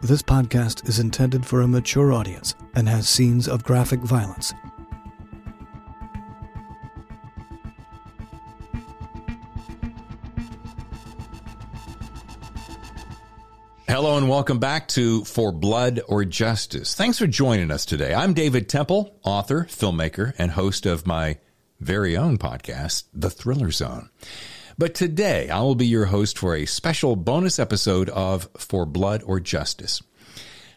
This podcast is intended for a mature audience and has scenes of graphic violence. Hello and welcome back to For Blood or Justice. Thanks for joining us today. I'm David Temple, author, filmmaker, and host of my very own podcast, The Thriller Zone. But today I will be your host for a special bonus episode of For Blood or Justice.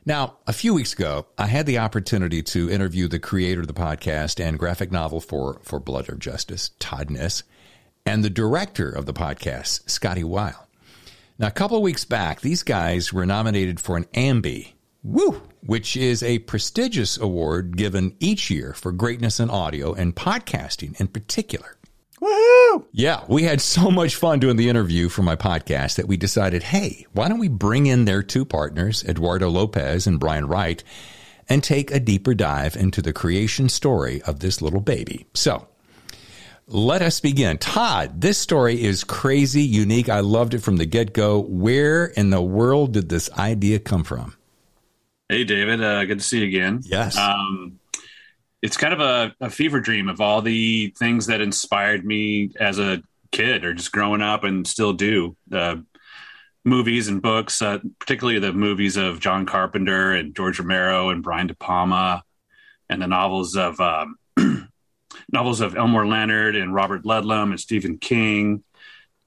Now, a few weeks ago, I had the opportunity to interview the creator of the podcast and graphic novel for For Blood or Justice, Todd Ness, and the director of the podcast, Scotty Weil. Now, a couple of weeks back, these guys were nominated for an Ambie, woo, which is a prestigious award given each year for greatness in audio and podcasting in particular. Woohoo! Yeah, we had so much fun doing the interview for my podcast that we decided, hey, why don't we bring in their two partners, Eduardo Lopez and Brian Wright, and take a deeper dive into the creation story of this little baby. So, let us begin. Todd, this story is crazy, unique. I loved it from the get go. Where in the world did this idea come from? Hey, David. Uh, good to see you again. Yes. Um, it's kind of a, a fever dream of all the things that inspired me as a kid or just growing up and still do. Uh, movies and books, uh, particularly the movies of John Carpenter and George Romero and Brian De Palma, and the novels of um, novels of Elmore Leonard and Robert Ludlum and Stephen King.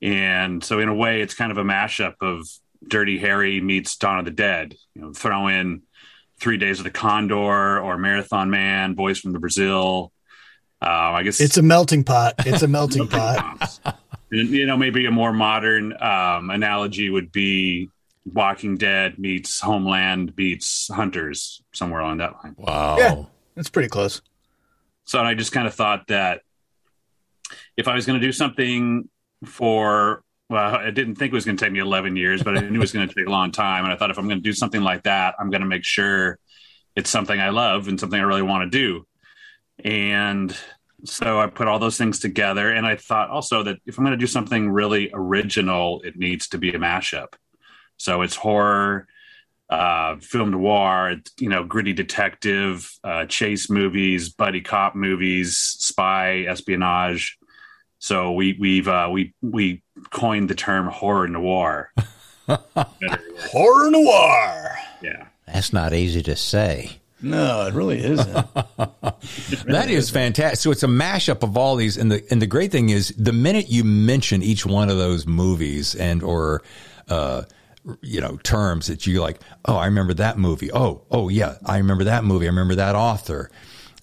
And so, in a way, it's kind of a mashup of Dirty Harry meets Dawn of the Dead. You know, throw in Three Days of the Condor or Marathon Man, Boys from the Brazil. Uh, I guess it's a melting pot. It's a melting pot. And, you know, maybe a more modern um, analogy would be Walking Dead meets Homeland meets Hunters, somewhere along that line. Wow. Yeah, that's pretty close. So I just kind of thought that if I was going to do something for, well, I didn't think it was going to take me 11 years, but I knew it was going to take a long time. And I thought if I'm going to do something like that, I'm going to make sure it's something I love and something I really want to do. And so I put all those things together. And I thought also that if I'm going to do something really original, it needs to be a mashup. So it's horror, uh, film noir, you know, gritty detective, uh, chase movies, buddy cop movies, spy, espionage. So we we've uh, we we coined the term horror noir. Horror noir. Yeah, That's not easy to say. No, it really isn't. That is fantastic. So it's a mashup of all these, and the and the great thing is, the minute you mention each one of those movies and or, uh, you know, terms that you like, oh, I remember that movie. Oh, oh yeah, I remember that movie. I remember that author.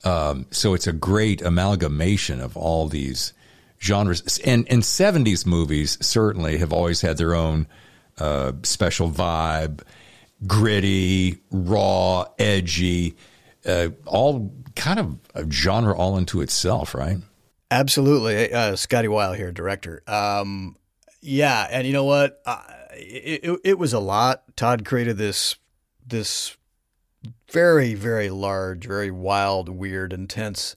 Um, so it's a great amalgamation of all these genres, and and seventies movies certainly have always had their own uh, special vibe, gritty, raw, edgy, uh, all kind of a genre all into itself, right? Absolutely. Uh, Scotty Weil here, director. Um, yeah, and you know what? Uh, it, it, it was a lot. Todd created this this very very large, very wild, weird, intense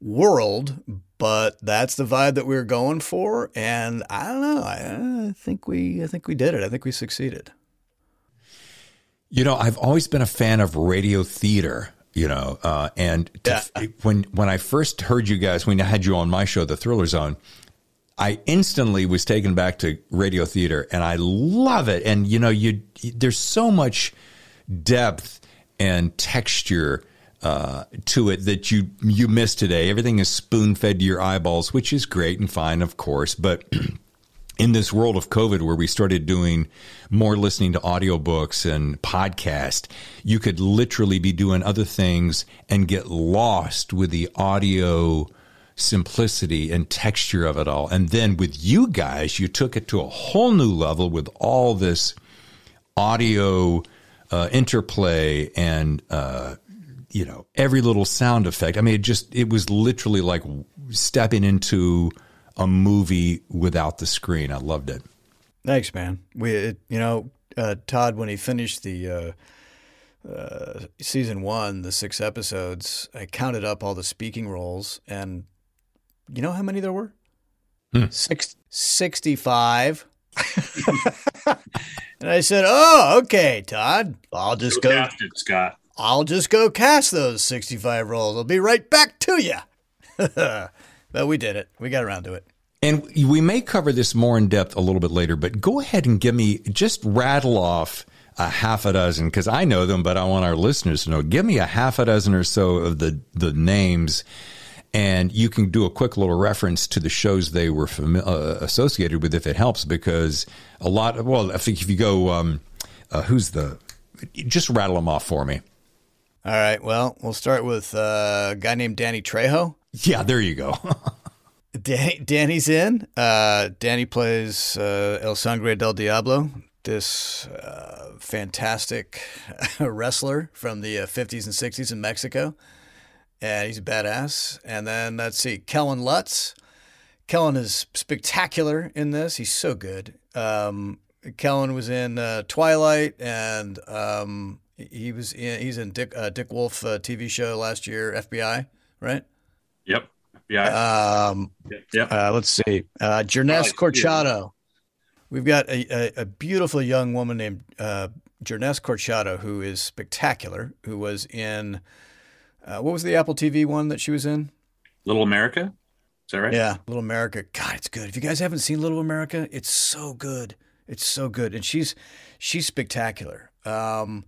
world, but that's the vibe that we were going for, and I don't know. I, I think we I think we did it. I think we succeeded. You know, I've always been a fan of radio theater. You know, uh, and Yeah. when when I first heard you guys, when I had you on my show, The Thriller Zone, I instantly was taken back to radio theater, and I love it. And you know, you there's so much depth and texture uh, to it that you you miss today. Everything is spoon fed to your eyeballs, which is great and fine, of course, but. in this world of COVID where we started doing more listening to audiobooks and podcast, you could literally be doing other things and get lost with the audio simplicity and texture of it all. And then with you guys, you took it to a whole new level with all this audio uh, interplay and uh, you know every little sound effect. I mean, it just it was literally like stepping into a movie without the screen. I loved it. Thanks, man. We, it, you know, uh, Todd, when he finished the uh, uh, season one, the six episodes, I counted up all the speaking roles, and you know how many there were? Six, 65. and I said, "Oh, okay, Todd. I'll just Go go. cast it, Scott. I'll just go cast those 65 rolls. I'll be right back to you." but we did it. We got around to it. And we may cover this more in depth a little bit later, but go ahead and give me just rattle off a half a dozen because I know them, but I want our listeners to know. Give me a half a dozen or so of the the names, and you can do a quick little reference to the shows they were fami- uh, associated with if it helps. Because a lot, of, well, I think if you go, um, uh, who's the, just rattle them off for me. All right. Well, we'll start with uh, a guy named Danny Trejo. Yeah, there you go. Danny, Danny's in. Uh, Danny plays uh, El Sangre del Diablo, this uh, fantastic wrestler from the uh, 50s and 60s in Mexico. And he's a badass. And then let's see, Kellen Lutz. Kellen is spectacular in this. He's so good. Um, Kellen was in uh, Twilight, and um, he was in, he's in Dick uh, Dick Wolf uh, TV show last year, FBI, right? Yep. Yeah. Um, yep. yep. uh, let's see. Uh, Jearnest Oh, I see it. Corchado. We've got a, a, a beautiful young woman named uh, Jearnest Corchado who is spectacular, who was in, uh, what was the Apple TV one that she was in? Little America. Is that right? Yeah, Little America. God, it's good. If you guys haven't seen Little America, it's so good. It's so good, and she's she's spectacular. Um,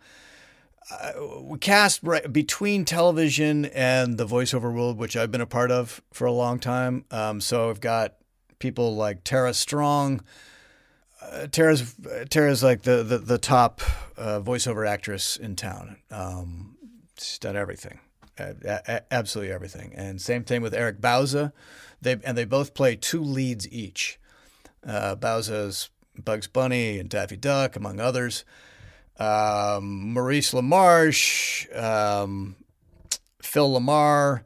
uh, cast right between television and the voiceover world, which I've been a part of for a long time. Um, so I've got people like Tara Strong. Uh, Tara's Tara's like the the, the top uh, voiceover actress in town. Um, she's done everything, absolutely everything. And same thing with Eric Bauza. They and they both play two leads each. Uh, Bauza's Bugs Bunny and Daffy Duck, among others. Um, Maurice LaMarche, um, Phil LaMarr,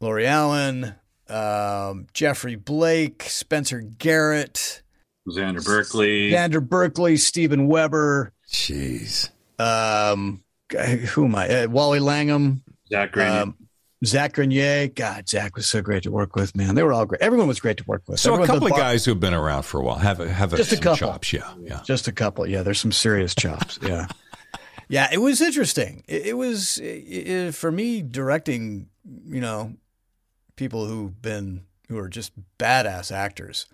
Lori Alan, um, Jeffrey Blake, Spencer Garrett, Xander Berkeley. Xander Berkeley, Steven Weber, Jeez. um, who am I? Uh, Wally Langham, Zach Grenier. um, Zach Grenier. God, Zach was so great to work with, man. They were all great. Everyone was great to work with. So a couple of bar- guys who have been around for a while have a, have a, Just a some couple. chops. Yeah, yeah. Just a couple. Yeah, there's some serious chops. Yeah. yeah, it was interesting. It, it was it, it- for me directing, you know, people who've been who are just badass actors.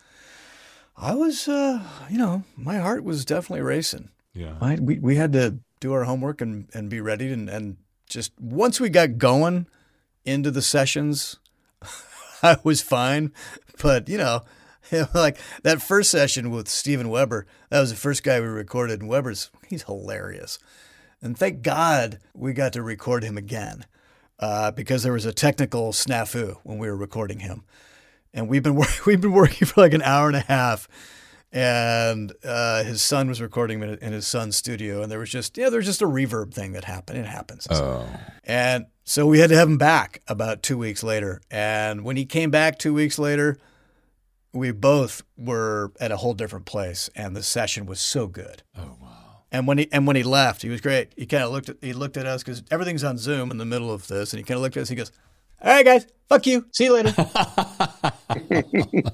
I was uh, you know, my heart was definitely racing. Yeah. I, we we had to do our homework and and be ready and and just once we got going into the sessions, I was fine. But you know, like that first session with Steven Weber, that was the first guy we recorded, and Weber's he's hilarious. And thank God we got to record him again uh, because there was a technical snafu when we were recording him, and we've been we've been working for like an hour and a half. And uh, his son was recording in, in his son's studio, and there was just yeah, there was just a reverb thing that happened. It happens. Oh. And so we had to have him back about two weeks later. And when he came back two weeks later, we both were at a whole different place, and the session was so good. Oh wow. And when he and when he left, he was great. He kind of looked at he looked at us because everything's on Zoom in the middle of this, and he kind of looked at us. He goes, "All right, guys, fuck you. See you later."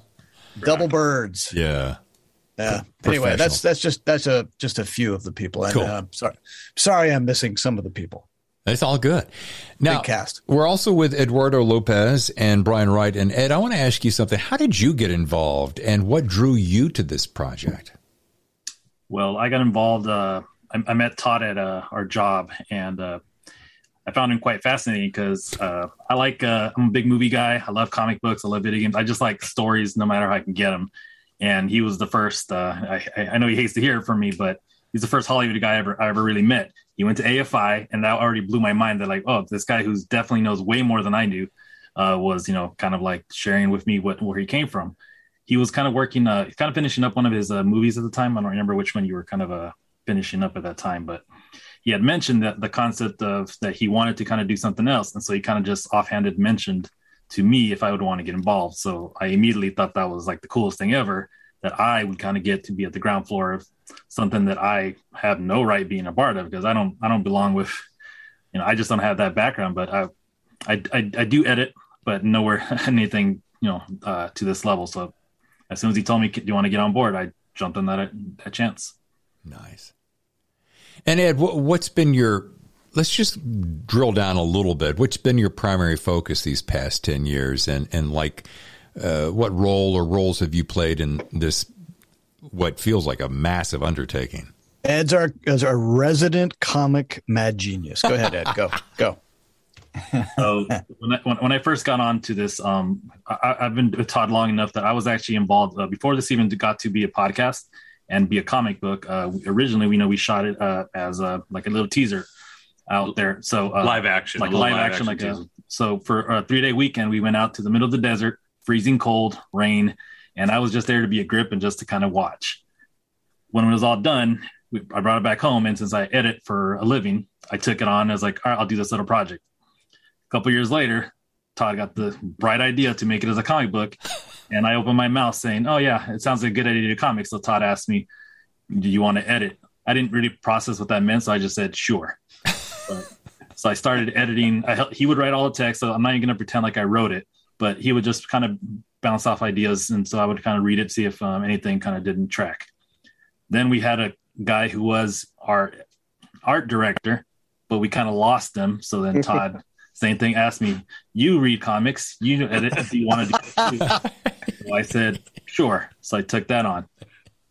Double birds. Yeah. Yeah. Anyway, that's that's just that's a just a few of the people. And Cool. uh, sorry, sorry, I'm missing some of the people. It's all good. Now, Big cast. we're also with Eduardo Lopez and Brian Wright. And Ed, I want to ask you something. How did you get involved and what drew you to this project? Well, I got involved. Uh, I, I met Todd at uh, our job, and uh, I found him quite fascinating because uh, I like. Uh, I'm a big movie guy. I love comic books. I love video games. I just like stories, no matter how I can get them. And he was the first. Uh, I, I I know he hates to hear it from me, but he's the first Hollywood guy I ever I ever really met. He went to AFI, and that already blew my mind. That like, oh, this guy who's definitely knows way more than I do uh, was, you know, kind of like sharing with me what where he came from. He was kind of working, uh, kind of finishing up one of his uh, movies at the time. I don't remember which one you were kind of uh, finishing up at that time, but he had mentioned that the concept of that he wanted to kind of do something else, and so he kind of just offhanded mentioned to me if I would want to get involved. So I immediately thought that was like the coolest thing ever that I would kind of get to be at the ground floor of something that I have no right being a part of because I don't I don't belong with you know I just don't have that background. But I I I, I do edit, but nowhere anything you know uh, to this level. So as soon as he told me, "Do you want to get on board?" I jumped on that that chance. Nice. And Ed, what, what's been your, let's just drill down a little bit. What's been your primary focus these past 10 years? And, and like, uh, what role or roles have you played in this, what feels like a massive undertaking? Ed's our as our resident comic mad genius. Go ahead, Ed. Go go. so when I, when, when I first got onto this, um, I, I've been with Todd long enough that I was actually involved uh, before this even got to be a podcast and be a comic book. Uh, originally, we know we shot it uh, as a like a little teaser out there. So uh, live action, like a little live, action, like teaser. a, so for a three day weekend, we went out to the middle of the desert, freezing cold, rain, and I was just there to be a grip and just to kind of watch. When it was all done, we, I brought it back home, and since I edit for a living, I took it on as like, all right, I'll do this little project. A couple years later, Todd got the bright idea to make it as a comic book, and I opened my mouth saying, "Oh yeah, it sounds like a good idea to do comics." So Todd asked me, "Do you want to edit?" I didn't really process what that meant, so I just said, "Sure." But- so I started editing. I, he would write all the text, so I'm not even going to pretend like I wrote it, but he would just kind of bounce off ideas, and so I would kind of read it, see if um, anything kind of didn't track. Then we had a guy who was our art director, but we kind of lost him. So then Todd, same thing, asked me, "You read comics? You edit? Do you want to do?" It too? so I said, "Sure." So I took that on.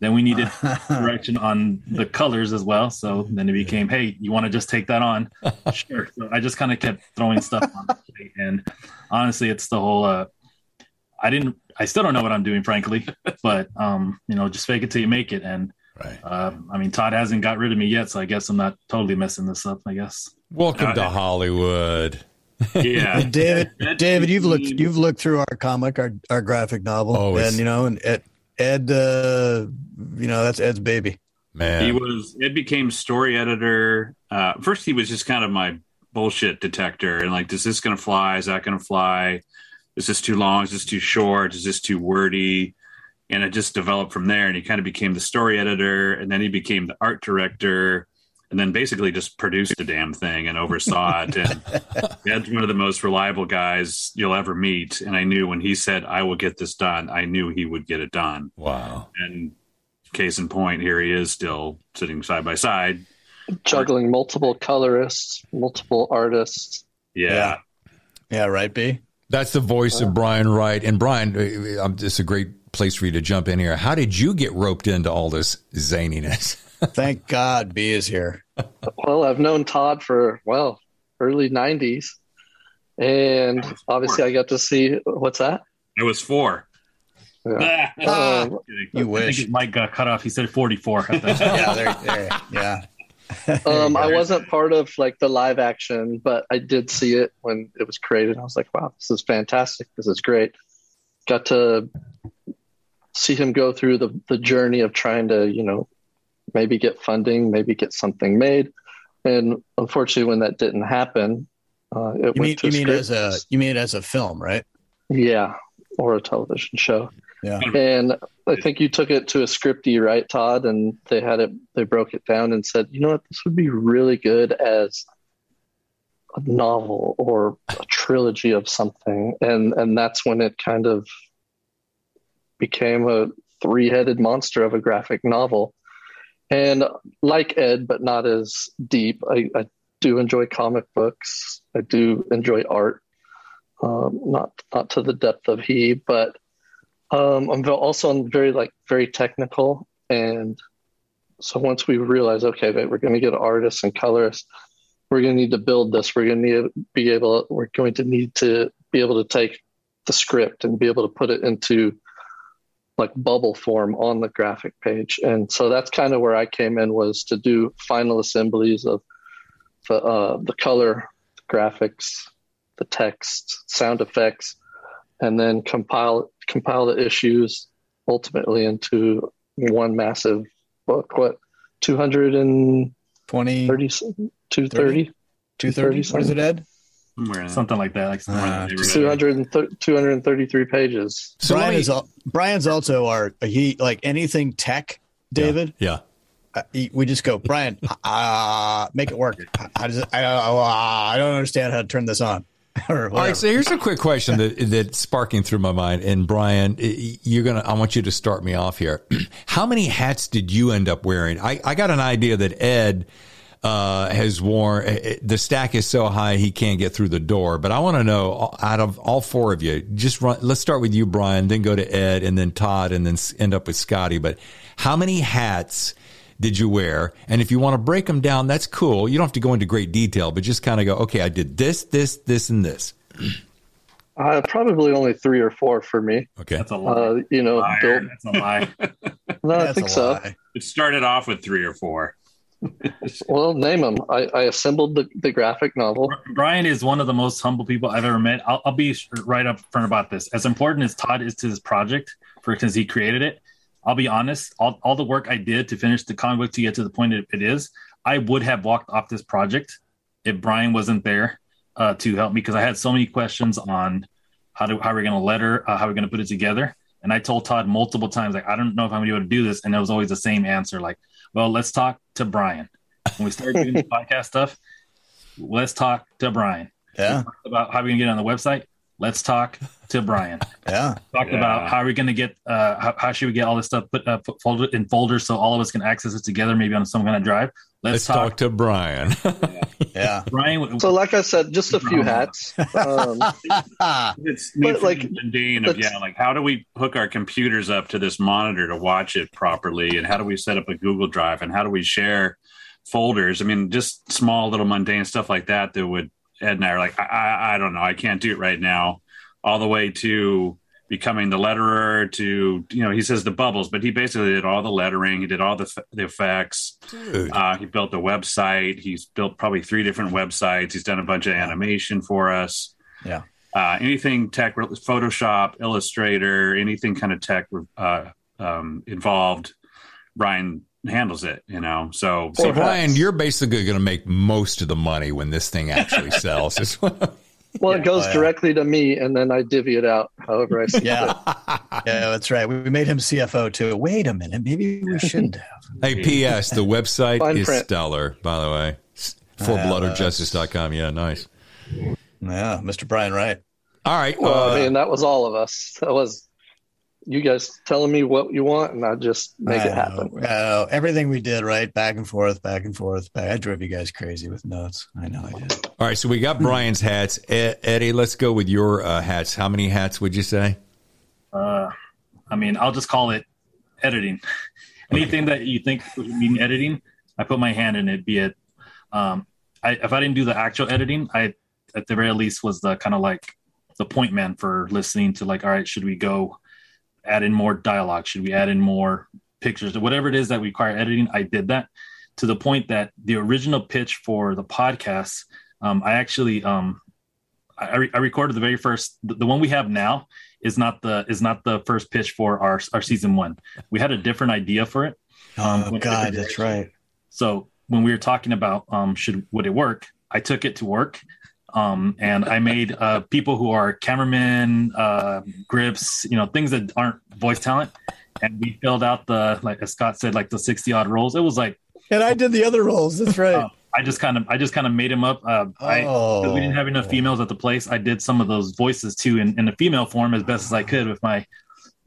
Then we needed direction on the colors as well. So then it became, "Hey, you want to just take that on?" sure. So I just kind of kept throwing stuff on, the plate. and honestly, it's the whole. Uh, I didn't. I still don't know what I'm doing, frankly, but um, you know, just fake it till you make it. And Right. uh, I mean, Todd hasn't got rid of me yet, so I guess I'm not totally messing this up. I guess. Welcome Uh, to Hollywood. Yeah, David, David, you've looked you've looked through our comic, our our graphic novel, Oh, and you know, and Ed, Ed, uh, you know, that's Ed's baby. Man. he was. Ed became story editor. Uh, first, he was just kind of my bullshit detector, and like, is this going to fly? Is that going to fly? Is this too long? Is this too short? Is this too wordy? And it just developed from there. And he kind of became the story editor, and then he became the art director, and then basically just produced the damn thing and oversaw it. And Ed's one of the most reliable guys you'll ever meet. And I knew when he said, "I will get this done," I knew he would get it done. wow. And case in point, here he is still sitting side by side. juggling multiple colorists, multiple artists. Yeah. Yeah, yeah right, B. That's the voice of Brian Wright. And Brian, uh, um, it's a great place for you to jump in here. How did you get roped into all this zaniness? Thank God B is here. Well, I've known Todd for well early '90s, and obviously I got to see what's that. It was four. Yeah. Ah, Um. You I think wish. his mic got cut off. He said 44. at yeah, there, there, yeah. um, I wasn't part of like the live action, but I did see it when it was created. I was like, wow, this is fantastic. This is great. Got to see him go through the, the journey of trying to, you know, maybe get funding, maybe get something made. And unfortunately, when that didn't happen, uh, it You went mean you mean as a you mean it as a film, right? yeah, or a television show. Yeah. And I think you took it to a scripty, right, Todd? And they had it, they broke it down and said, you know what, this would be really good as a novel or a trilogy of something. And and that's when it kind of became a three headed monster of a graphic novel. And like Ed, but not as deep, I, I do enjoy comic books. I do enjoy art, um, not not to the depth of he, but um, I'm also very like very technical. And so once we realize, okay, we're going to get artists and colorists, we're going to need to build this. We're going to need to be able. We're going to need to be able to take the script and be able to put it into like bubble form on the graphic page. And so that's kind of where I came in was to do final assemblies of the, uh, the color, the graphics, the text, sound effects, and then compile compile the issues ultimately into one massive book. What 220 30, 230 230 what is it ed something like that like uh, 233 pages so brian is brian's also our he like anything tech david yeah, yeah. Uh, we just go brian uh, make it work how does it I, uh, I don't understand how to turn this on All right, so here's a quick question that that's sparking through my mind. And Brian, you're gonna, I want you to start me off here. How many hats did you end up wearing? I, I got an idea that Ed uh, has worn. Eh, eh, the stack is so high he can't get through the door. But I want to know out of all four of you, just run. Let's start with you, Brian, then go to Ed, and then Todd, and then end up with Scotty. But how many hats? did you wear? And if you want to break them down, that's cool. You don't have to go into great detail, but just kind of go, okay, I did this, this, this, and this. Uh, probably only three or four for me. Okay, that's a lie. Uh, you know, built... that's a lie. no, that's I think so. It started off with three or four. well, name them. I, I, assembled the, the graphic novel. Brian is one of the most humble people I've ever met. I'll, I'll be right up front about this. As important as Todd is to this project, for since he created it, I'll be honest, all, all the work I did to finish the comic book to get to the point it, it is, I would have walked off this project if Brian wasn't there uh, to help me because I had so many questions on how do how we're going to letter, uh, how we're going to put it together. And I told Todd multiple times, like, I don't know if I'm going to be able to do this. And it was always the same answer, like, well, let's talk to Brian. When we started doing the podcast stuff, let's talk to Brian. Yeah. About how we can get on the website. Let's talk to Brian. Yeah. Talked Yeah. about how are we going to get, uh, how, how should we get all this stuff put, uh, put folded in folders so all of us can access it together, maybe on some kind of drive. Let's Let's, talk to Brian. Yeah. Brian. So, like I said, just a few hats. Um, It's me But, like, and Dean of yeah, like how do we hook our computers up to this monitor to watch it properly, and how do we set up a Google Drive, and how do we share folders? I mean, just small little mundane stuff like that that would Ed and I are like, I, I, I don't know, I can't do it right now. All the way to becoming the letterer to you know he says the bubbles, but he basically did all the lettering, he did all the the effects. Uh, he built a website. He's built probably three different websites. He's done a bunch of animation for us. Yeah. Uh, anything tech, Photoshop, Illustrator, anything kind of tech uh, um, involved, Brian handles it. You know, so So, Brian, you're basically going to make most of the money when this thing actually sells. Is what- well, it goes Oh, yeah. directly to me, and then I divvy it out however I see Yeah. fit. Yeah, that's right. We we made him CFO too. Wait a minute. Maybe we shouldn't have. hey, P.S. The website Fine is print. stellar, by the way. Yeah, ForBloodOrJustice.com. Yeah, nice. Yeah, Mr. Brian Wright. All right. Well, uh, I mean, that was all of us. That was you guys telling me what you want, and I just make I it happen. know, I know. Everything we did, right? Back and forth, back and forth. Back. I drove you guys crazy with notes. I know I did. all right. So we got Brian's hats. Eddie, let's go with your uh, hats. How many hats would you say? Uh, I mean, I'll just call it editing. Anything that you think would mean editing, I put my hand in it. Be it, um, I, if I didn't do the actual editing, I at the very least was the kind of like the point man for listening to like, all right, should we go add in more dialogue? Should we add in more pictures? Whatever it is that we require editing, I did that to the point that the original pitch for the podcast, um, I actually um, I, I re- I recorded the very first the, the one we have now is not the is not the first pitch for our our season one. We had a different idea for it. Um, Oh God, that's right. So when we were talking about um, should would it work, I took it to work, um, and I made uh, people who are cameramen, uh, grips, you know, things that aren't voice talent, and we filled out the like as Scott said, like the sixty odd roles. It was like And I did the other roles. That's right. uh, I just kind of I just kind of made them up. Uh, I oh, because we didn't have enough females at the place. I did some of those voices too in, in the female form as best as I could with my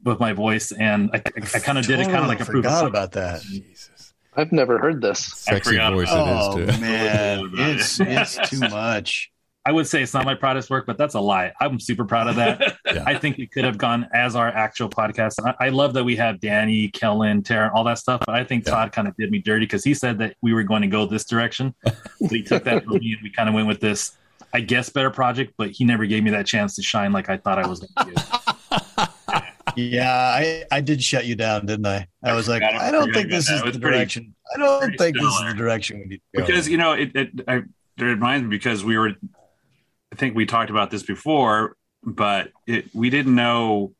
with my voice, and I, I, I kind of did it kind of like a proof. Forgot about that. Jesus. I've never heard this. Sexy voice Oh it is too. man, it's it's too much. I would say it's not my proudest work, but that's a lie. I'm super proud of that. Yeah. I think it could have gone as our actual podcast. I, I love that we have Danny, Kellen, Tara, all that stuff. But I think Todd kind of did me dirty because he said that we were going to go this direction. so he took that from me and we kind of went with this, I guess, better project, but he never gave me that chance to shine like I thought I was going to do. Yeah, I, I did shut you down, didn't I? I was like, forgot- I don't think this is the pretty- direction. I don't pretty think this is the direction we need to go. because you know it, it, I, it reminds me because we were i think we talked about this before but it we didn't know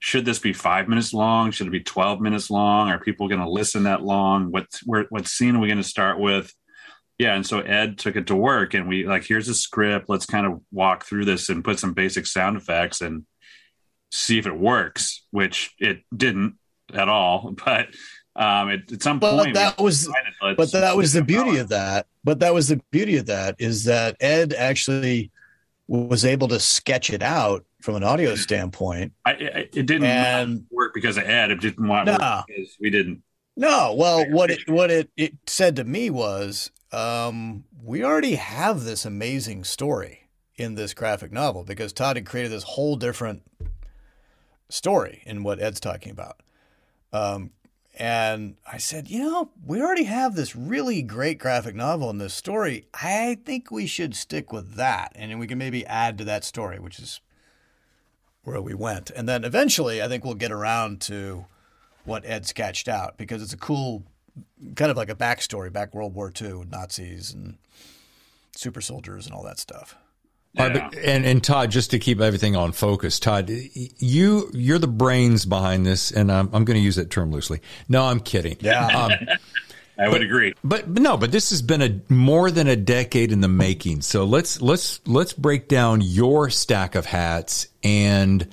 should this be five minutes long? Should it be 12 minutes long? Are people going to listen that long? What where, what scene are we going to start with? Yeah and so ed took it to work and we like here's a script let's kind of walk through this and put some basic sound effects and see if it works which it didn't at all but um at, at some but point that was decided, but that was the beauty of that. But that was the beauty of that is that Ed actually was able to sketch it out from an audio standpoint. I, I, it didn't And- work because of Ed. It didn't want to No. work because we didn't. No, well, what it what it, it said to me was, um, we already have this amazing story in this graphic novel because Todd had created this whole different story in what Ed's talking about. Um, and I said, you know, we already have this really great graphic novel in this story. I think we should stick with that, and we can maybe add to that story, which is where we went. And then eventually, I think we'll get around to what Ed sketched out because it's a cool, kind of like a backstory, back World War II, Nazis and super soldiers and all that stuff. All right, but, and and Todd, just to keep everything on focus, Todd, you you're the brains behind this, and I'm I'm going to use that term loosely. No, I'm kidding. Yeah. Um, I would agree. but, but no, but this has been a more than a decade in the making. So let's let's let's break down your stack of hats and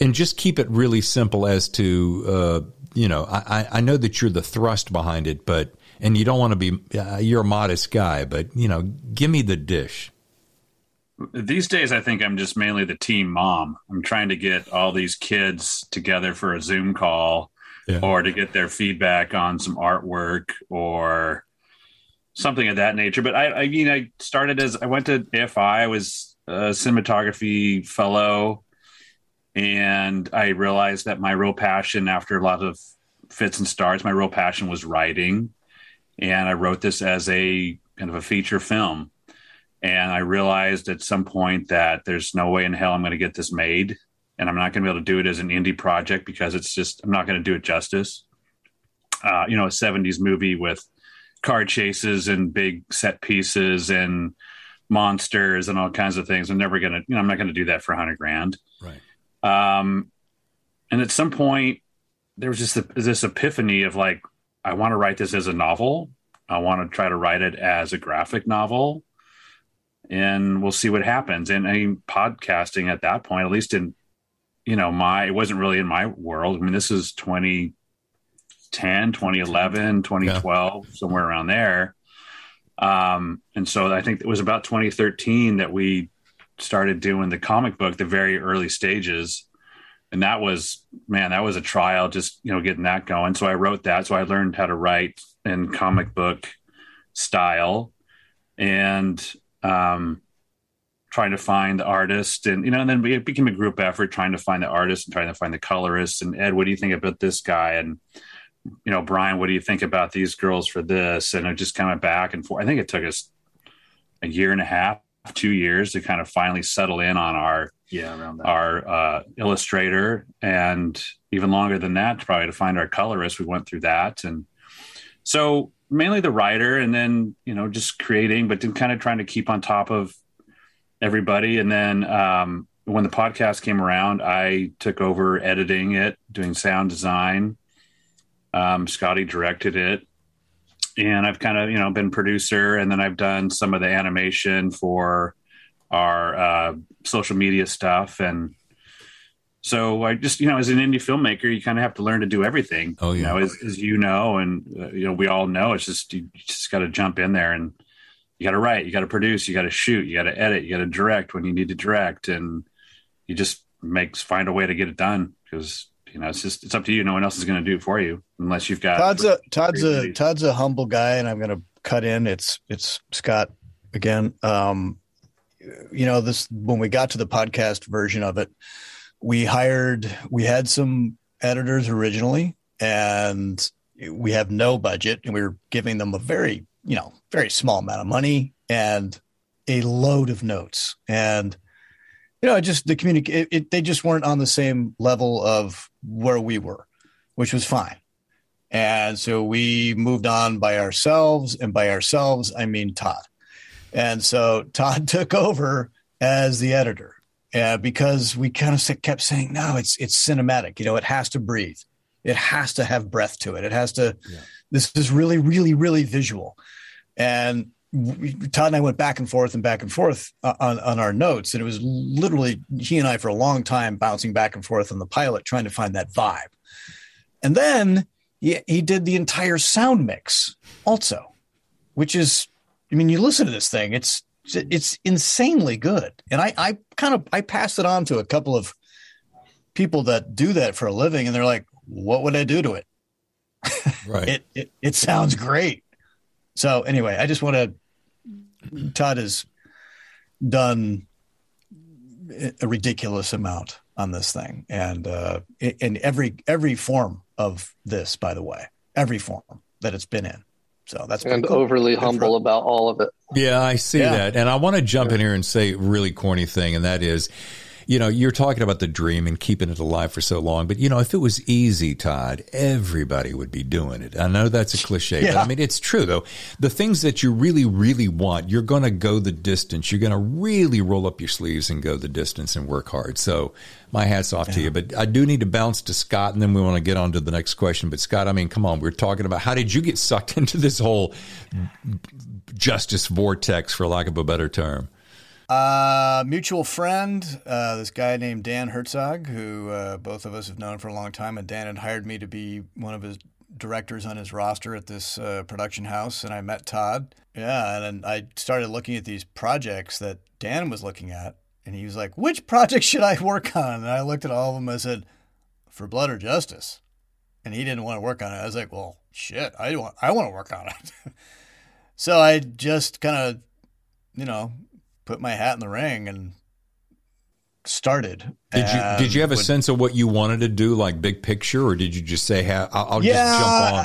and just keep it really simple as to uh, you know I I know that you're the thrust behind it, but and you don't want to be uh, you're a modest guy, but you know give me the dish. These days, I think I'm just mainly the team mom. I'm trying to get all these kids together for a Zoom call Yeah. or to get their feedback on some artwork or something of that nature. But I, I mean, I started as I went to AFI, I was a cinematography fellow, and I realized that my real passion, after a lot of fits and starts, my real passion was writing. And I wrote this as a kind of a feature film. And I realized at some point that there's no way in hell I'm going to get this made. And I'm not going to be able to do it as an indie project because it's just, I'm not going to do it justice. Uh, you know, a 70s movie with car chases and big set pieces and monsters and all kinds of things. I'm never going to, you know, I'm not going to do that for 100 grand. Right. Um, and at some point, there was just a, this epiphany of like, I want to write this as a novel. I want to try to write it as a graphic novel, and we'll see what happens. And I mean, podcasting at that point, at least in you know my, it wasn't really in my world. I mean, this is 2010, 2011, 2012, somewhere around there. Um, and so I think it was about 2013 that we started doing the comic book, the very early stages and that was man that was a trial just you know getting that going so i wrote that so i learned how to write in comic book style and um trying to find the artist and you know and then it became a group effort trying to find the artist and trying to find the colorist. And ed what do you think about this guy? And you know brian what do you think about these girls for this? And it just kind of back and forth. I think it took us a year and a half two years to kind of finally settle in on our Yeah, around that. our uh, illustrator. And even longer than that probably to find our colorist we went through that. And so mainly the writer and then you know just creating but then kind of trying to keep on top of everybody. And then um, when the podcast came around i took over editing it doing sound design. Um, scotty directed it. And i've kind of you know been producer. And then i've done some of the animation for our uh, social media stuff. And so i just you know as an indie filmmaker you kind of have to learn to do everything Oh, yeah. you know as, as you know and uh, you know we all know it's just you, you just got to jump in there and you got to write you got to produce you got to shoot you got to edit you got to direct when you need to direct and you just makes find a way to get it done because you know it's just it's up to you. No one else is going to do it for you unless you've got. Todd's a Todd's a Todd's a humble guy, and I'm going to cut in. It's it's Scott again. Um, you know this when we got to the podcast version of it, we hired we had some editors originally, and we have no budget, and we were giving them a very you know very small amount of money and a load of notes and you know, just the communicate, they just weren't on the same level of where we were, which was fine. And so we moved on by ourselves, and by ourselves, I mean Todd. And so Todd took over as the editor uh, because we kind of kept saying, no, it's it's cinematic. You know, it has to breathe. It has to have breath to it. It has to. Yeah. This is really, really, really visual. And Todd and I went back and forth and back and forth uh, on, on our notes. And it was literally he and I for a long time bouncing back and forth on the pilot, trying to find that vibe. And then he, he did the entire sound mix also, which is, I mean, you listen to this thing, it's, it's insanely good. And I, I kind of, I passed it on to a couple of people that do that for a living. And they're like, what would I do to it? Right. it, it, it sounds great. So anyway, I just want to Todd has done a ridiculous amount on this thing, and uh, in every every form of this, by the way, every form that it's been in. So that's and cool. overly humble about all of it. Yeah, I see yeah. that, and I want to jump in here and say a really corny thing, and that is you know, you're talking about the dream and keeping it alive for so long, but you know, if it was easy, Todd, everybody would be doing it. I know that's a cliche, yeah. but I mean, it's true though. The things that you really, really want, you're going to go the distance. You're going to really roll up your sleeves and go the distance and work hard. So my hat's off yeah. to you, but I do need to bounce to Scott and then we want to get on to the next question. But Scott, I mean, come on, we're talking about how did you get sucked into this whole mm, justice vortex, for lack of a better term? Uh, mutual friend, uh, this guy named Dan Herzog, who uh, both of us have known for a long time, and Dan had hired me to be one of his directors on his roster at this uh, production house, and I met Todd. Yeah, and then I started looking at these projects that Dan was looking at, and he was like, "Which project should I work on?" And I looked at all of them. I said, "For Blood or Justice," and he didn't want to work on it. I was like, "Well, shit, I want I want to work on it." so I just kind of, you know, put my hat in the ring and started. Did you did you have a sense of what you wanted to do, like big picture, or did you just say, hey, "I'll, I'll yeah, just jump on"?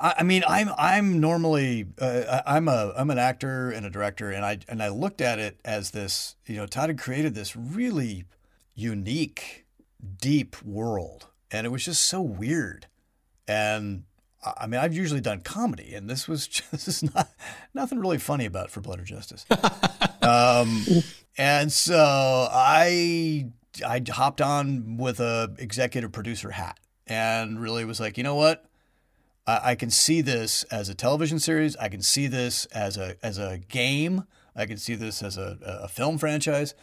I, I mean, I'm I'm normally uh, I'm a I'm an actor and a director, and I and I looked at it as this. You know, Todd had created this really unique, deep world, and it was just so weird. And I mean, I've usually done comedy, and this was just, this is not nothing really funny about for Blood or Justice. um, and so I I hopped on with a executive producer hat, and really was like, you know what, I, I can see this as a television series. I can see this as a as a game. I can see this as a, a film franchise.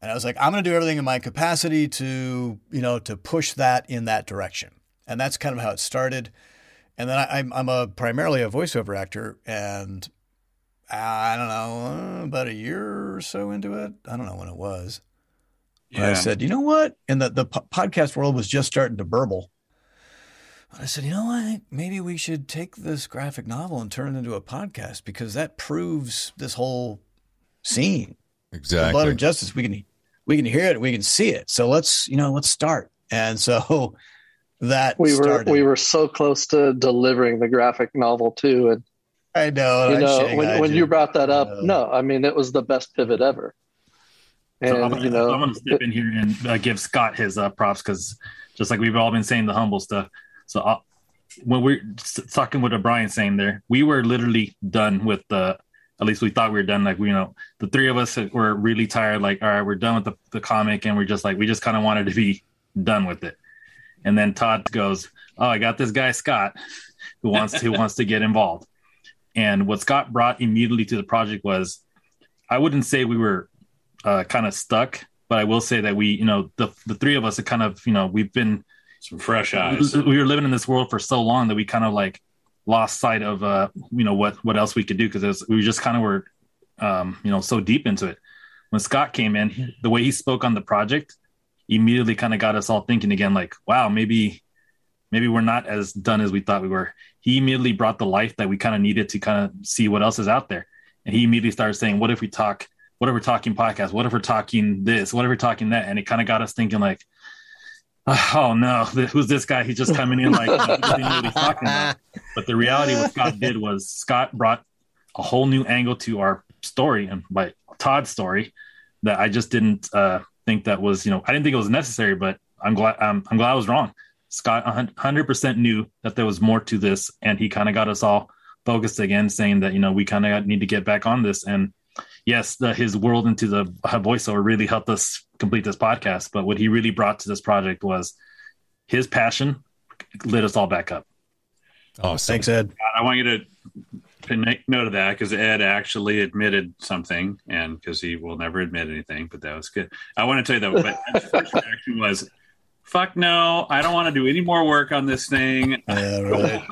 And I was like, I'm going to do everything in my capacity to, you know, to push that in that direction. And that's kind of how it started. And then I, am I'm, I'm a primarily a voiceover actor, and uh, I don't know uh, about a year or so into it. I don't know when it was. Yeah. I said, you know what? And the the podcast world was just starting to burble. I said, you know what? Maybe we should take this graphic novel and turn it into a podcast because that proves this whole scene. Exactly. The Blood of Justice. We can we can hear it. We can see it. So let's you know let's start. And so that we started. were we were so close to delivering the graphic novel too and i know you know when, when you brought that up no i mean it was the best pivot ever. And so I'm, you know i'm gonna step it, in here and uh, give scott his uh, props because just like we've all been saying the humble stuff. So uh, when we're talking with O'Brien saying there we were literally done with the at least we thought we were done like we you know the three of us were really tired like all right we're done with the, the comic and we're just like we just kind of wanted to be done with it and then Todd goes, "Oh, I got this guy Scott who wants to who wants to get involved." And what Scott brought immediately to the project was, I wouldn't say we were uh, kind of stuck, but I will say that we, you know, the the three of us are kind of, you know, we've been some fresh eyes. We were living in this world for so long that we kind of like lost sight of, uh, you know, what what else we could do because we just kind of were, um, you know, so deep into it. When Scott came in, the way he spoke on the project immediately kind of got us all thinking again, like, wow, maybe maybe we're not as done as we thought we were. He immediately brought the life that we kind of needed to kind of see what else is out there. And he immediately started saying, What if we talk, what if we're talking podcast? What if we're talking this? What if we're talking that? And it kind of got us thinking like, oh no, who's this guy? He's just coming in like. But the reality, what Scott did was Scott brought a whole new angle to our story and by Todd's story that I just didn't uh, think that was, you know, I didn't think it was necessary, but I'm glad um, I'm glad I was wrong. Scott 100% knew that there was more to this, and he kind of got us all focused again, saying that you know we kind of need to get back on this. And yes, the, his world into the voiceover really helped us complete this podcast. But what he really brought to this project was his passion lit us all back up. Oh, thanks, Ed. I want you to make note of that because Ed actually admitted something, and because he will never admit anything, but that was good. I want to tell you that. But first reaction was, "Fuck no! I don't want to do any more work on this thing." Yeah, right.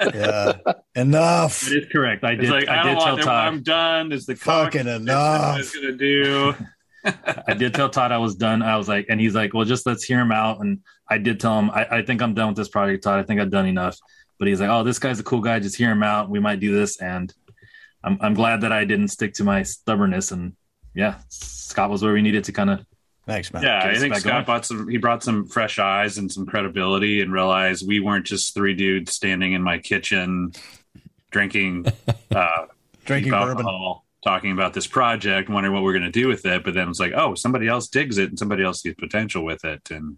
yeah, enough. It is correct. I did. Like, I, I, did tell Todd. I'm done. Is the fucking enough? Is gonna do. I did tell Todd I was done. I was like, and he's like, well, just let's hear him out. And I did tell him, I, I think I'm done with this project, Todd. I think I've done enough. But he's like, oh, this guy's a cool guy. Just hear him out. We might do this. And I'm, I'm glad that I didn't stick to my stubbornness. And yeah, Scott was where we needed to kind of. Thanks, man. Yeah, I think Scott brought some. He brought some fresh eyes and some credibility, and realized we weren't just three dudes standing in my kitchen drinking, uh, drinking alcohol, talking about this project, wondering what we're going to do with it. But then it's like, oh, somebody else digs it, and somebody else sees potential with it, and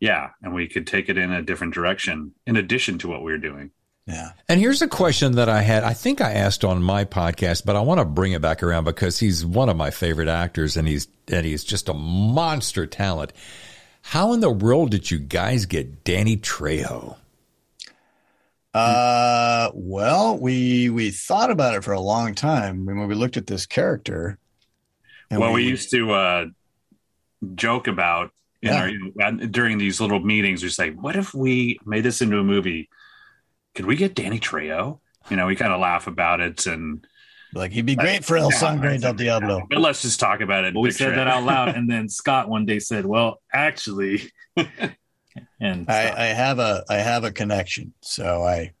yeah, and we could take it in a different direction in addition to what we are doing. Yeah. And here's a question that I had. I think I asked on my podcast, but I want to bring it back around because he's one of my favorite actors and he's and he's just a monster talent. How in the world did you guys get Danny Trejo? Uh, well, we we thought about it for a long time when we looked at this character. well, we, we, used to uh, joke about yeah. our, during these little meetings. We say, "What if we made this into a movie?" could we get Danny Trejo? You know, we kind of laugh about it and like he'd be great for El Sangre del Diablo. But let's just talk about it. we said that out loud, and then Scott one day said, "Well, actually," and I, I, have a I have a connection, so I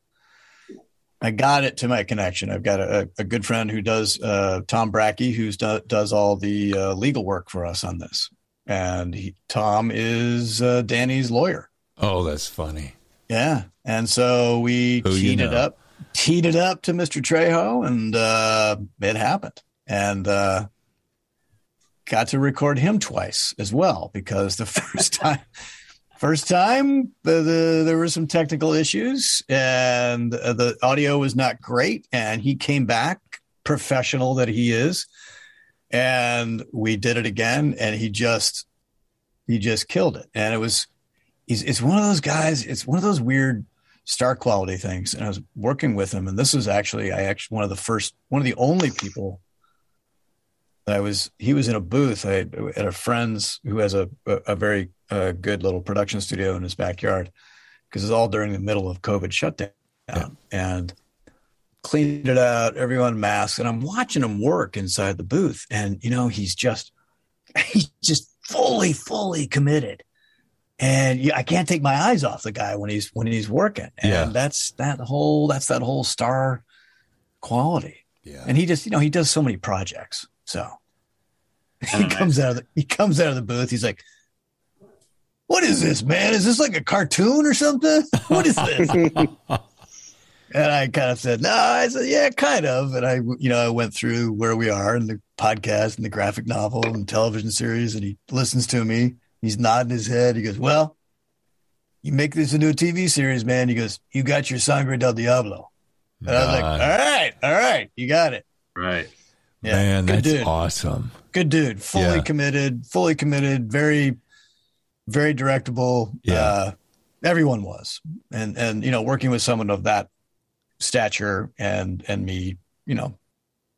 I got it to my connection. I've got a, a good friend who does uh, Tom Brackey, who do, does all the uh, legal work for us on this, and he, Tom is uh, Danny's lawyer. Oh, that's funny. Yeah. And so we Who teed you know. it up, teed it up to Mr. Trejo, and uh, it happened. And uh, got to record him twice as well because the first time, first time the, the, there were some technical issues and uh, the audio was not great. And he came back professional that he is, and we did it again, and he just he just killed it. And it was he's it's one of those guys. It's one of those weird star quality things. And I was working with him, and this was actually I actually one of the first, one of the only people that I was. He was in a booth I, at a friend's who has a a, a very uh, good little production studio in his backyard because it's all during the middle of COVID shutdown, yeah. and cleaned it out. Everyone masked, and I'm watching him work inside the booth, and you know he's just he's just fully fully committed and I can't take my eyes off the guy when he's when he's working. And yeah. that's that whole that's that whole star quality. Yeah. And he just you know he does so many projects. So he comes out of the he comes out of the booth. He's like, "What is this, man? Is this like a cartoon or something? What is this?" and I kind of said, "No." I said, "Yeah, kind of." And I you know I went through where we are in the podcast and the graphic novel and television series, and he listens to me He's nodding his head. He goes, Well, you make this into a TV series, man. He goes, You got your Sangre del Diablo. And I was like, All right, all right, you got it. Right. Yeah, man, that's dude. awesome. Good dude. Fully yeah. committed, fully committed, very, very directable. Yeah. Uh, everyone was. And and you know, working with someone of that stature and and me, you know,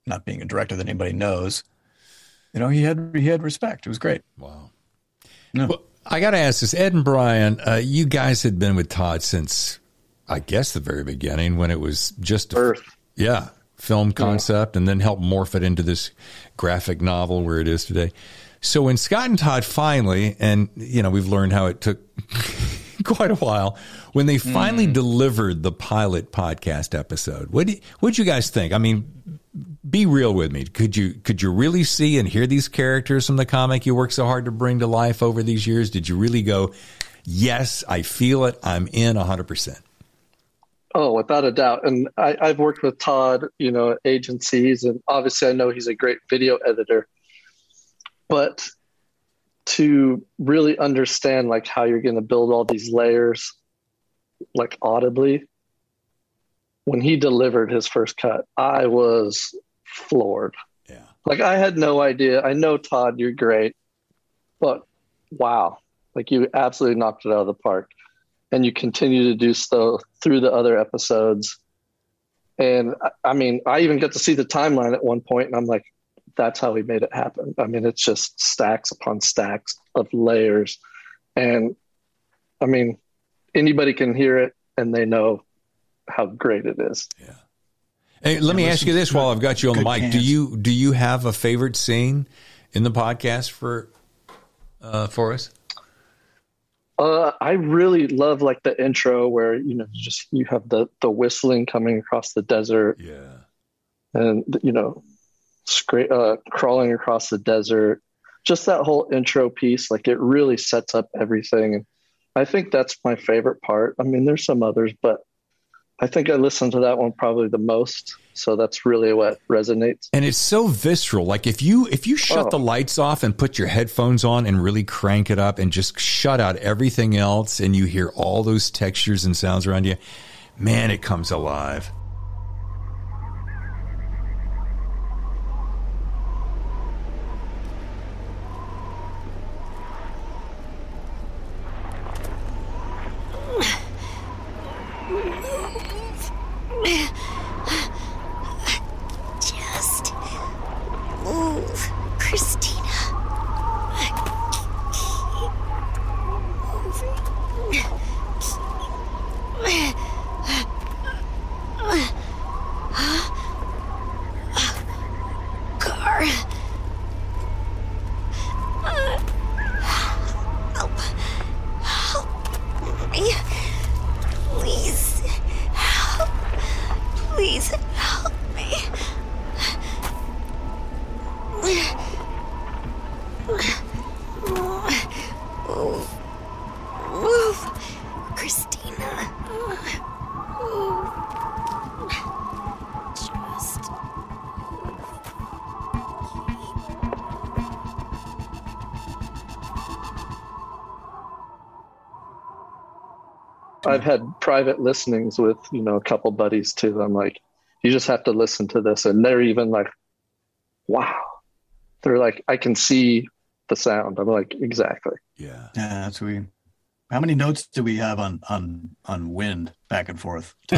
not being a director that anybody knows, you know, he had he had respect. It was great. Wow. No. Well, I got to ask this, Ed and Brian. Uh, you guys had been with Todd since, I guess, the very beginning when it was just Earth. Yeah, film concept and then helped morph it into this graphic novel where it is today. So when Scott and Todd finally, and you know, we've learned how it took quite a while, when they finally mm. delivered the pilot podcast episode, what did you guys think? I mean, be real with me. Could you could you really see and hear these characters from the comic you worked so hard to bring to life over these years? Did you really go, yes, I feel it. I'm in 100%. Oh, without a doubt. And I, I've worked with Todd, you know, agencies, and obviously I know he's a great video editor. But to really understand like how you're going to build all these layers, like audibly, when he delivered his first cut, I was floored. Yeah. Like I had no idea. I know Todd, you're great, but wow, like you absolutely knocked it out of the park and you continue to do so through the other episodes. And I mean, I even get to see the timeline at one point, and I'm like, that's how we made it happen. I mean, it's just stacks upon stacks of layers. And I mean, anybody can hear it and they know how great it is. Yeah. Hey, let me ask you this while I've got you on the mic. Do you do you have a favorite scene in the podcast for uh, for us? Uh, I really love like the intro where you know just you have the the whistling coming across the desert. Yeah. And you know, scra- uh, crawling across the desert. Just that whole intro piece, like it really sets up everything. I think that's my favorite part. I mean, there's some others, but I think I listened to that one probably the most. So that's really what resonates. And it's so visceral. Like if you if you shut oh. the lights off and put your headphones on and really crank it up and just shut out everything else and you hear all those textures and sounds around you, man, it comes alive. I've mm-hmm. had private listenings with you know a couple buddies too. I'm like, you just have to listen to this, and they're even like, wow. They're like, I can see the sound. I'm like, exactly. Yeah. Yeah, that's we. How many notes do we have on on on wind back and forth?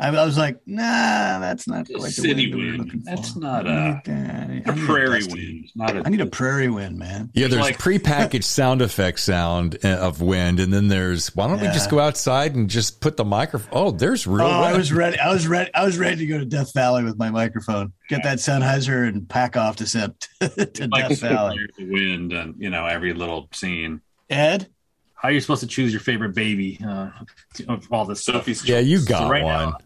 I, I, was like, nah, that's not quite the city wind. wind. That's not a, a, a prairie wind. Not a, I need a prairie wind, man. Yeah, there's like, prepackaged sound effect sound uh, of wind, and then there's why don't yeah. we just go outside and just put the microphone? Oh, there's real. Oh, wind. I was ready. I was ready. I was ready to go to Death Valley with my microphone, get yeah. that Sennheiser, and pack off to, to like Death Valley. The wind and you know every little scene. Ed, how are you supposed to choose your favorite baby uh, of all this Sophie's? Yeah, you got so right one. Now,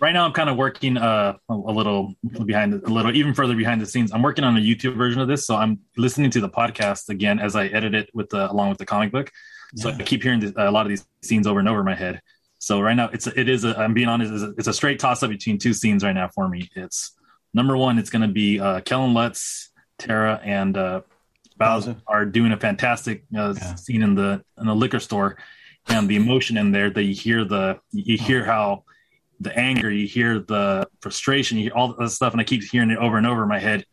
right now, I'm kind of working uh, a, a, little behind, a little even further behind the scenes. I'm working on a YouTube version of this, so I'm listening to the podcast again as I edit it with the along with the comic book. So yeah. I keep hearing the, a lot of these scenes over and over in my head. So right now, it's it is a, I'm being honest, it's a, it's a straight toss up between two scenes right now for me. It's number one, it's going to be uh, Kellen Lutz, Tara, and uh, Bowser are doing a fantastic uh, yeah. scene in the in the liquor store, and the emotion in there that you hear the you hear how the anger, you hear the frustration, you hear all the stuff, and I keep hearing it over and over in my head,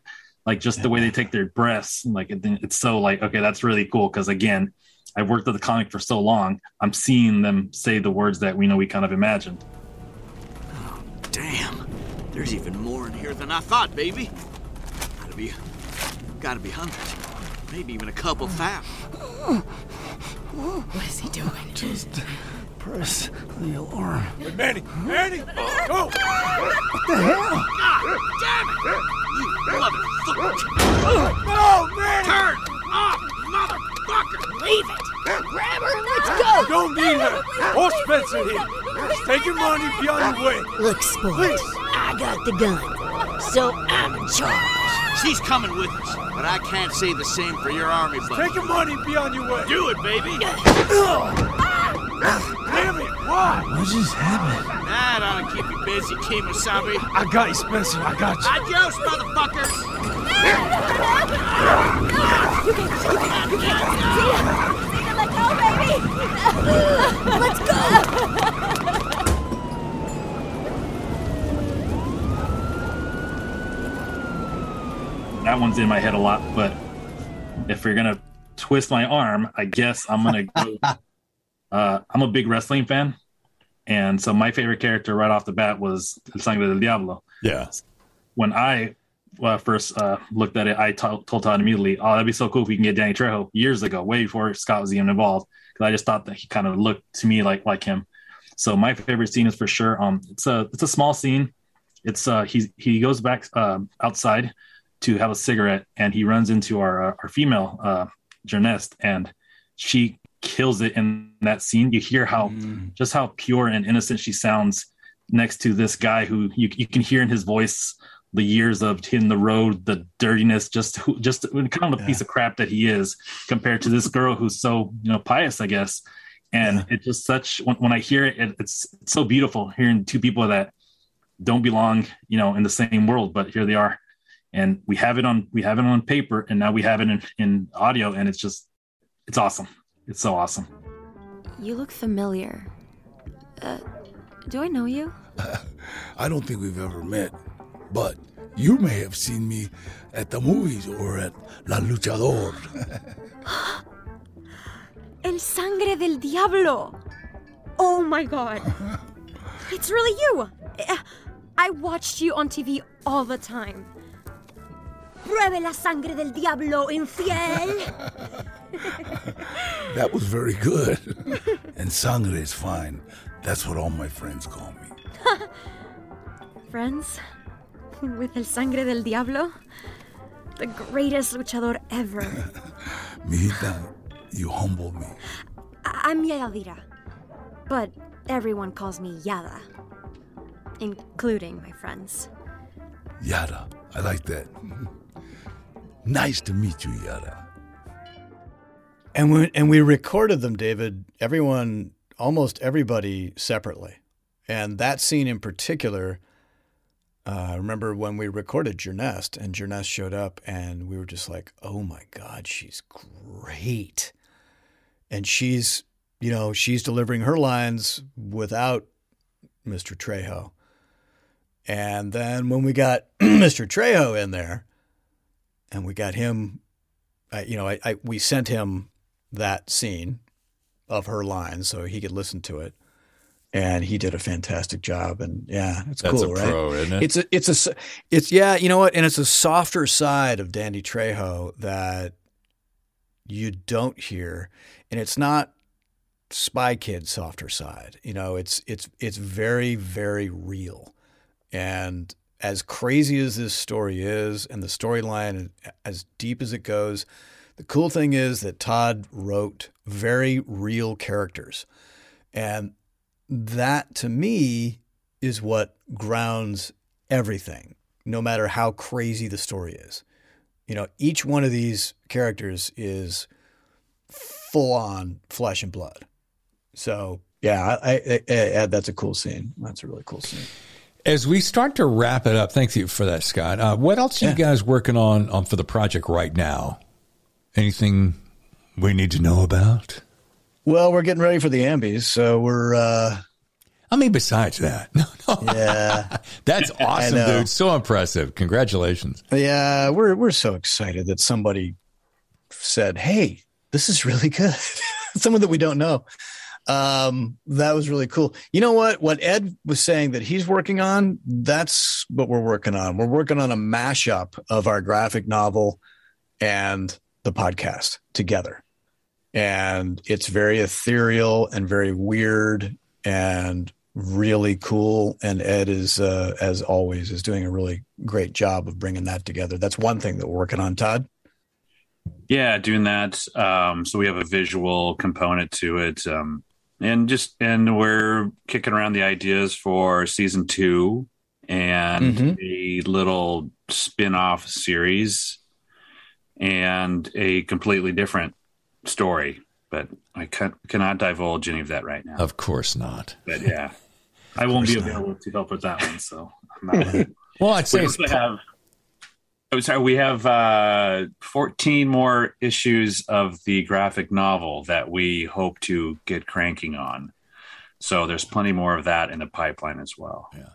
like just yeah. the way they take their breaths. Like it, it's so like okay, that's really cool because again, I've worked with the comic for so long, I'm seeing them say the words that we know we kind of imagined. Oh, damn! There's even more in here than I thought, baby. Gotta be, gotta be hundreds maybe even a couple thousand. What is he doing? Just Press the alarm. Hey, Manny! Manny! Oh. Go! What the hell? God damn it! You motherfucker! No, Manny! Turn off, motherfucker! Leave it! Grab her and let's go! Don't need her! Or Spencer here. Just take your money, be on your way. Look, sport, Please. I got the gun, so I'm in charge. She's coming with us, but I can't say the same for your army buddy. Take your money, be on your way. Do it, baby! Ah! Damn it! Why? What just happened? That ought to keep you busy, Kemosabe. I got you, Spencer. I got you. Adios, motherfuckers! You can, you can, you can. Zeta, Zeta, let go, baby. Let's go. That one's in my head a lot. But if you're gonna twist my arm, I guess I'm gonna go. uh, I'm a big wrestling fan, and so my favorite character right off the bat was El Sangre del Diablo. Yeah. When I uh, first uh, looked at it, I t- told Todd immediately, "Oh, that'd be so cool if we can get Danny Trejo." Years ago, way before Scott was even involved, because I just thought that he kind of looked to me like like him. So my favorite scene is for sure. Um, it's a it's a small scene. It's uh he he goes back uh, outside to have a cigarette, and he runs into our uh, our female uh, Jearnest, and she kills it in that scene. You hear how just how pure and innocent she sounds next to this guy who you you can hear in his voice the years of hitting the road, the dirtiness, just who, just kind of a piece of crap that he is compared to this girl who's so you know pious, I guess. And it's just such when, when I hear it, it, it's, it's so beautiful hearing two people that don't belong, you know, in the same world, but here they are. And we have it on we have it on paper, and now we have it in, in audio, and it's just it's awesome. It's so awesome. You look familiar. Uh, do I know you? I don't think we've ever met, but you may have seen me at the movies or at La Luchador. El Sangre del Diablo! Oh my god! it's really you! Uh, I watched you on TV all the time. Pruebe la sangre del diablo, infiel! that was very good. and sangre is fine. That's what all my friends call me. Friends, with El Sangre del Diablo, the greatest luchador ever. Mijita, you humble me. I- I'm Yadira, but everyone calls me Yada, including my friends. Yada, I like that. Nice to meet you, Yara. And we and we recorded them, David. Everyone, almost everybody, separately. And that scene in particular, uh, I remember when we recorded Jearnest, and Jearnest showed up, and we were just like, "Oh my God, she's great!" And she's, you know, she's delivering her lines without Mr. Trejo. And then when we got Mr. Trejo in there, and we got him, I, you know, I, I we sent him that scene of her lines so he could listen to it, and he did a fantastic job. And yeah, it's That's cool, a right? pro, isn't it? It's a, it's a, it's yeah, you know what? And it's a softer side of Danny Trejo that you don't hear, and it's not Spy Kid softer side. You know, it's it's it's very very real, and as crazy as this story is, and the storyline as deep as it goes, the cool thing is that Todd wrote very real characters, and that to me is what grounds everything, no matter how crazy the story is. You know, each one of these characters is full on flesh and blood. So yeah, I, I, I, that's a cool scene. That's a really cool scene. As we start to wrap it up, thank you for that, Scott. Uh, what else are you guys working on, on for the project right now? Anything we need to know about? Well, we're getting ready for the Ambies, so we're. uh I mean, besides that, no, no. yeah, that's awesome, dude. So impressive. Congratulations. Yeah, we're we're so excited that somebody said, "Hey, this is really good." Someone that we don't know. Um, that was really cool. You know what? What Ed was saying that he's working on, that's what we're working on. We're working on a mashup of our graphic novel and the podcast together. and it's very ethereal and very weird and really cool. And Ed is, uh, as always, is doing a really great job of bringing that together. That's one thing that we're working on, Todd. Yeah, doing that. Um, so we have a visual component to it, um, and just and we're kicking around the ideas for season two and Mhm. a little spin-off series and a completely different story. But I can, cannot divulge any of that right now. Of course not. But yeah, I won't be available to help with that one, so I'm not. Well, I'd say we also have. Oh, sorry. We have uh, 14 more issues of the graphic novel that we hope to get cranking on. So there's plenty more of that in the pipeline as well. Yeah.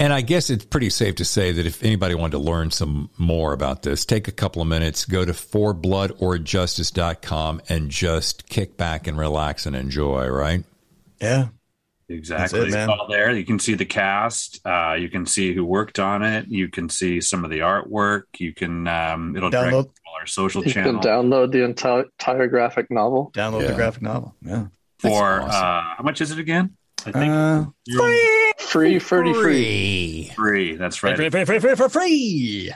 And I guess it's pretty safe to say that if anybody wanted to learn some more about this, take a couple of minutes, go to forbloodorjustice.com and just kick back and relax and enjoy, right? Yeah. Exactly. It, it's all there. You can see the cast. Uh, you can see who worked on it. You can see some of the artwork. You can um, it'll Download- all our social You channels. can download the entire, entire graphic novel. Download Yeah. the graphic novel. Yeah. for That's uh, how much is it again? I think Uh, Free, free, free. Free. free. That's right. free, free, free, free, free, free.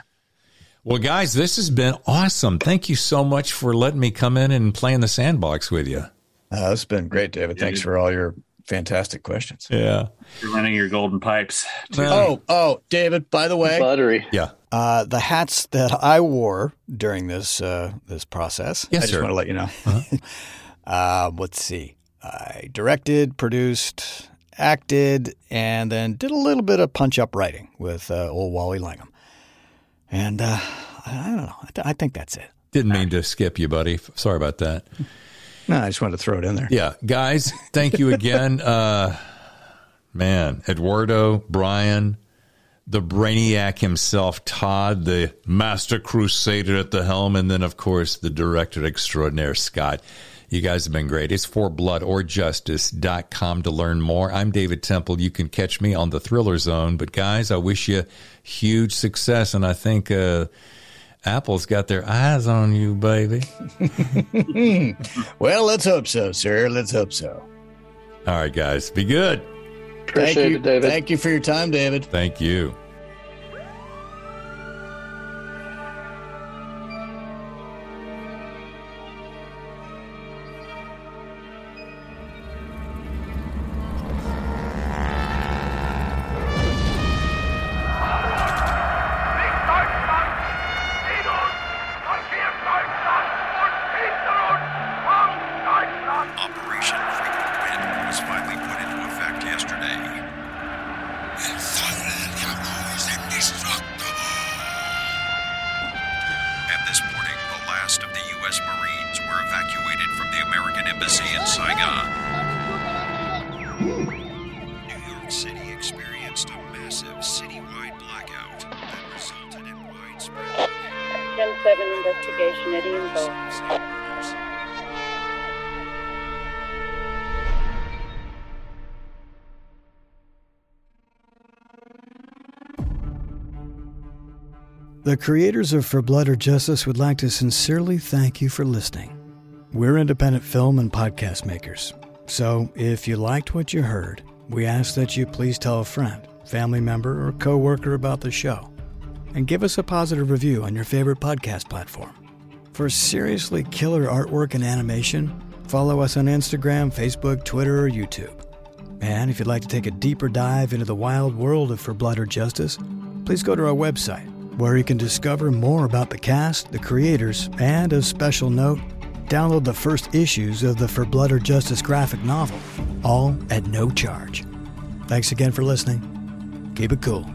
Well, guys, this has been awesome. Thank you so much for letting me come in and play in the sandbox with you. Uh, it's been great, David. Thanks for all your fantastic questions. Yeah. You're running your golden pipes. Oh, oh, David, by the way, Buttery. Yeah. uh, the hats that I wore during this uh, this process, Yes, I just sir. want to let you know. uh, let's see. I directed, produced, acted, and then did a little bit of punch up writing with uh, old Wally Langham. And uh, I I don't know. I, th- I think that's it. Didn't mean to skip you, buddy. Sorry about that. No, I just wanted to throw it in there. Yeah, guys, thank you again. Uh, man, Eduardo, Brian, the brainiac himself, Todd, the master crusader at the helm, and then, of course, the director extraordinaire, Scott. You guys have been great. It's forbloodorjustice.com to learn more. I'm David Temple. You can catch me on the Thriller Zone. But, guys, I wish you huge success. And I think uh, Apple's got their eyes on you, baby. well, let's hope so, sir. Let's hope so. All right, guys, be good. Appreciate Thank you, it, David. Thank you for your time, David. Thank you. Creators of For Blood or Justice would like to sincerely thank you for listening. We're independent film and podcast makers, so if you liked what you heard, we ask that you please tell a friend, family member, or coworker about the show, and give us a positive review on your favorite podcast platform. For seriously killer artwork and animation, follow us on Instagram, Facebook, Twitter, or YouTube. And if you'd like to take a deeper dive into the wild world of For Blood or Justice, please go to our website, where you can discover more about the cast, the creators, and, a special note, download the first issues of the For Blood or Justice graphic novel, all at no charge. Thanks again for listening. Keep it cool.